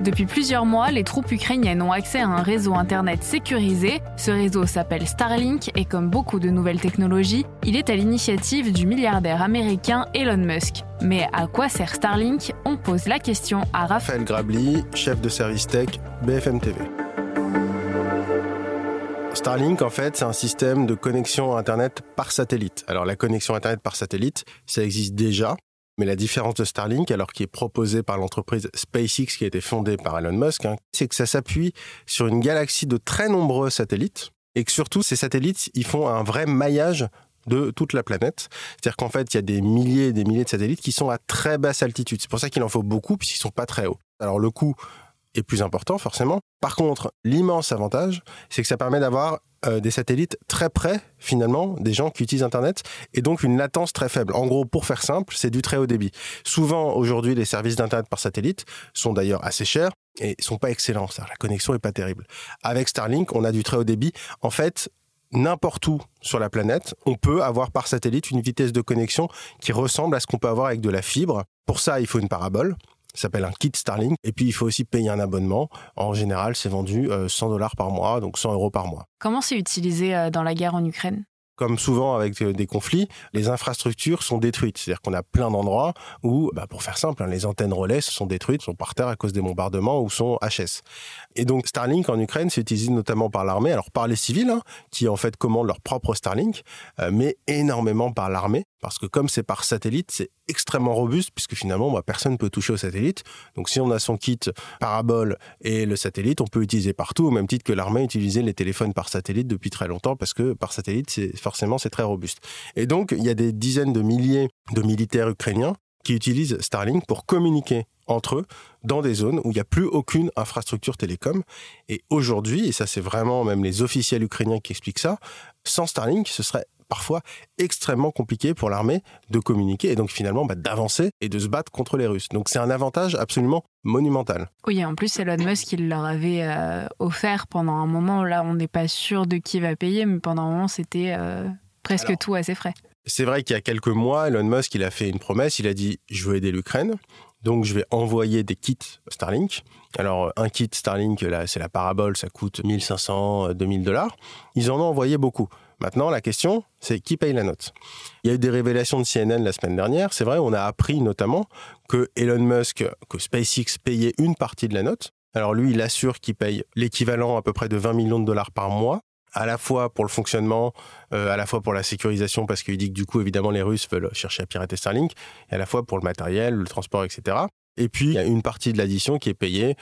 Depuis plusieurs mois, les troupes ukrainiennes ont accès à un réseau Internet sécurisé. Ce réseau s'appelle Starlink et comme beaucoup de nouvelles technologies, il est à l'initiative du milliardaire américain Elon Musk. Mais à quoi sert Starlink? On pose la question à Raphaël Grabli, chef de service tech BFM TV. Starlink, en fait, c'est un système de connexion Internet par satellite. Alors, la connexion Internet par satellite, ça existe déjà. Mais la différence de Starlink, alors qui est proposé par l'entreprise SpaceX qui a été fondée par Elon Musk, hein, c'est que ça s'appuie sur une galaxie de très nombreux satellites et que surtout ces satellites, ils font un vrai maillage de toute la planète. C'est-à-dire qu'en fait, il y a des milliers et des milliers de satellites qui sont à très basse altitude. C'est pour ça qu'il en faut beaucoup puisqu'ils sont pas très hauts. Alors le coût est plus important forcément. Par contre, l'immense avantage, c'est que ça permet d'avoir euh, des satellites très près finalement des gens qui utilisent Internet et donc une latence très faible. En gros, pour faire simple, c'est du très haut débit. Souvent aujourd'hui, les services d'Internet par satellite sont d'ailleurs assez chers et sont pas excellents. La connexion est pas terrible. Avec Starlink, on a du très haut débit. En fait, n'importe où sur la planète, on peut avoir par satellite une vitesse de connexion qui ressemble à ce qu'on peut avoir avec de la fibre. Pour ça, il faut une parabole. Ça s'appelle un kit Starlink. Et puis, il faut aussi payer un abonnement. En général, c'est vendu 100 euh, dollars par mois, donc 100 euros par mois. Comment c'est utilisé euh, dans la guerre en Ukraine? Comme souvent avec euh, des conflits, les infrastructures sont détruites. C'est-à-dire qu'on a plein d'endroits où, bah, pour faire simple, hein, les antennes relais sont détruites, sont par terre à cause des bombardements ou sont HS. Et donc Starlink en Ukraine, c'est utilisé notamment par l'armée, alors par les civils, hein, qui en fait commandent leur propre Starlink, euh, mais énormément par l'armée, parce que comme c'est par satellite, c'est extrêmement robuste, puisque finalement, bah, personne ne peut toucher au satellite. Donc si on a son kit parabole et le satellite, on peut l'utiliser partout, au même titre que l'armée utilisait les téléphones par satellite depuis très longtemps, parce que par satellite, c'est forcément c'est très robuste. Et donc il y a des dizaines de milliers de militaires ukrainiens qui utilisent Starlink pour communiquer entre eux dans des zones où il n'y a plus aucune infrastructure télécom. Et aujourd'hui, et ça c'est vraiment même les officiels ukrainiens qui expliquent ça, sans Starlink, ce serait parfois extrêmement compliqué pour l'armée de communiquer et donc finalement bah, d'avancer et de se battre contre les Russes. Donc c'est un avantage absolument monumental. Oui, en plus Elon Musk il leur avait euh, offert pendant un moment, là on n'est pas sûr de qui va payer, mais pendant un moment c'était euh, presque tout à ses frais. C'est vrai qu'il y a quelques mois, Elon Musk il a fait une promesse, il a dit je veux aider l'Ukraine. Donc, je vais envoyer des kits Starlink. Alors, un kit Starlink, là, c'est la parabole, ça coûte 1500, 2000 dollars. Ils en ont envoyé beaucoup. Maintenant, la question, c'est qui paye la note? Il y a eu des révélations de CNN la semaine dernière. C'est vrai, on a appris notamment que Elon Musk, que SpaceX payait une partie de la note. Alors lui, il assure qu'il paye l'équivalent à peu près de 20 millions de dollars par mois à la fois pour le fonctionnement, euh, à la fois pour la sécurisation, parce qu'il dit que du coup, évidemment, les Russes veulent chercher à pirater Starlink, et à la fois pour le matériel, le transport, etc. Et puis, il y a une partie de l'addition qui est payée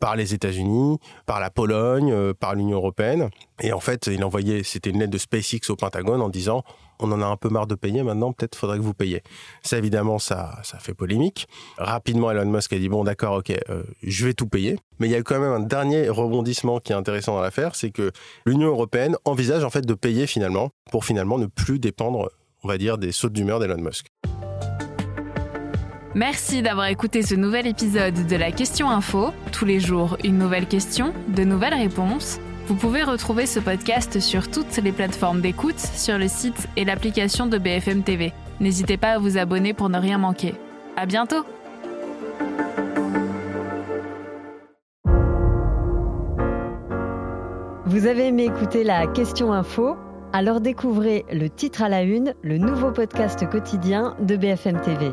par les États-Unis, par la Pologne, euh, par l'Union européenne. Et en fait, il envoyait, c'était une lettre de SpaceX au Pentagone en disant on en a un peu marre de payer maintenant, peut-être faudrait que vous payiez. Ça, évidemment, ça, ça fait polémique. Rapidement, Elon Musk a dit bon, d'accord, ok, euh, je vais tout payer. Mais il y a quand même un dernier rebondissement qui est intéressant dans l'affaire, c'est que l'Union européenne envisage en fait de payer finalement pour finalement ne plus dépendre, on va dire, des sautes d'humeur d'Elon Musk. Merci d'avoir écouté ce nouvel épisode de la Question Info. Tous les jours, une nouvelle question, de nouvelles réponses. Vous pouvez retrouver ce podcast sur toutes les plateformes d'écoute, sur le site et l'application de BFM TV. N'hésitez pas à vous abonner pour ne rien manquer. À bientôt! Vous avez aimé écouter la Question Info? Alors découvrez le titre à la une, le nouveau podcast quotidien de BFM TV.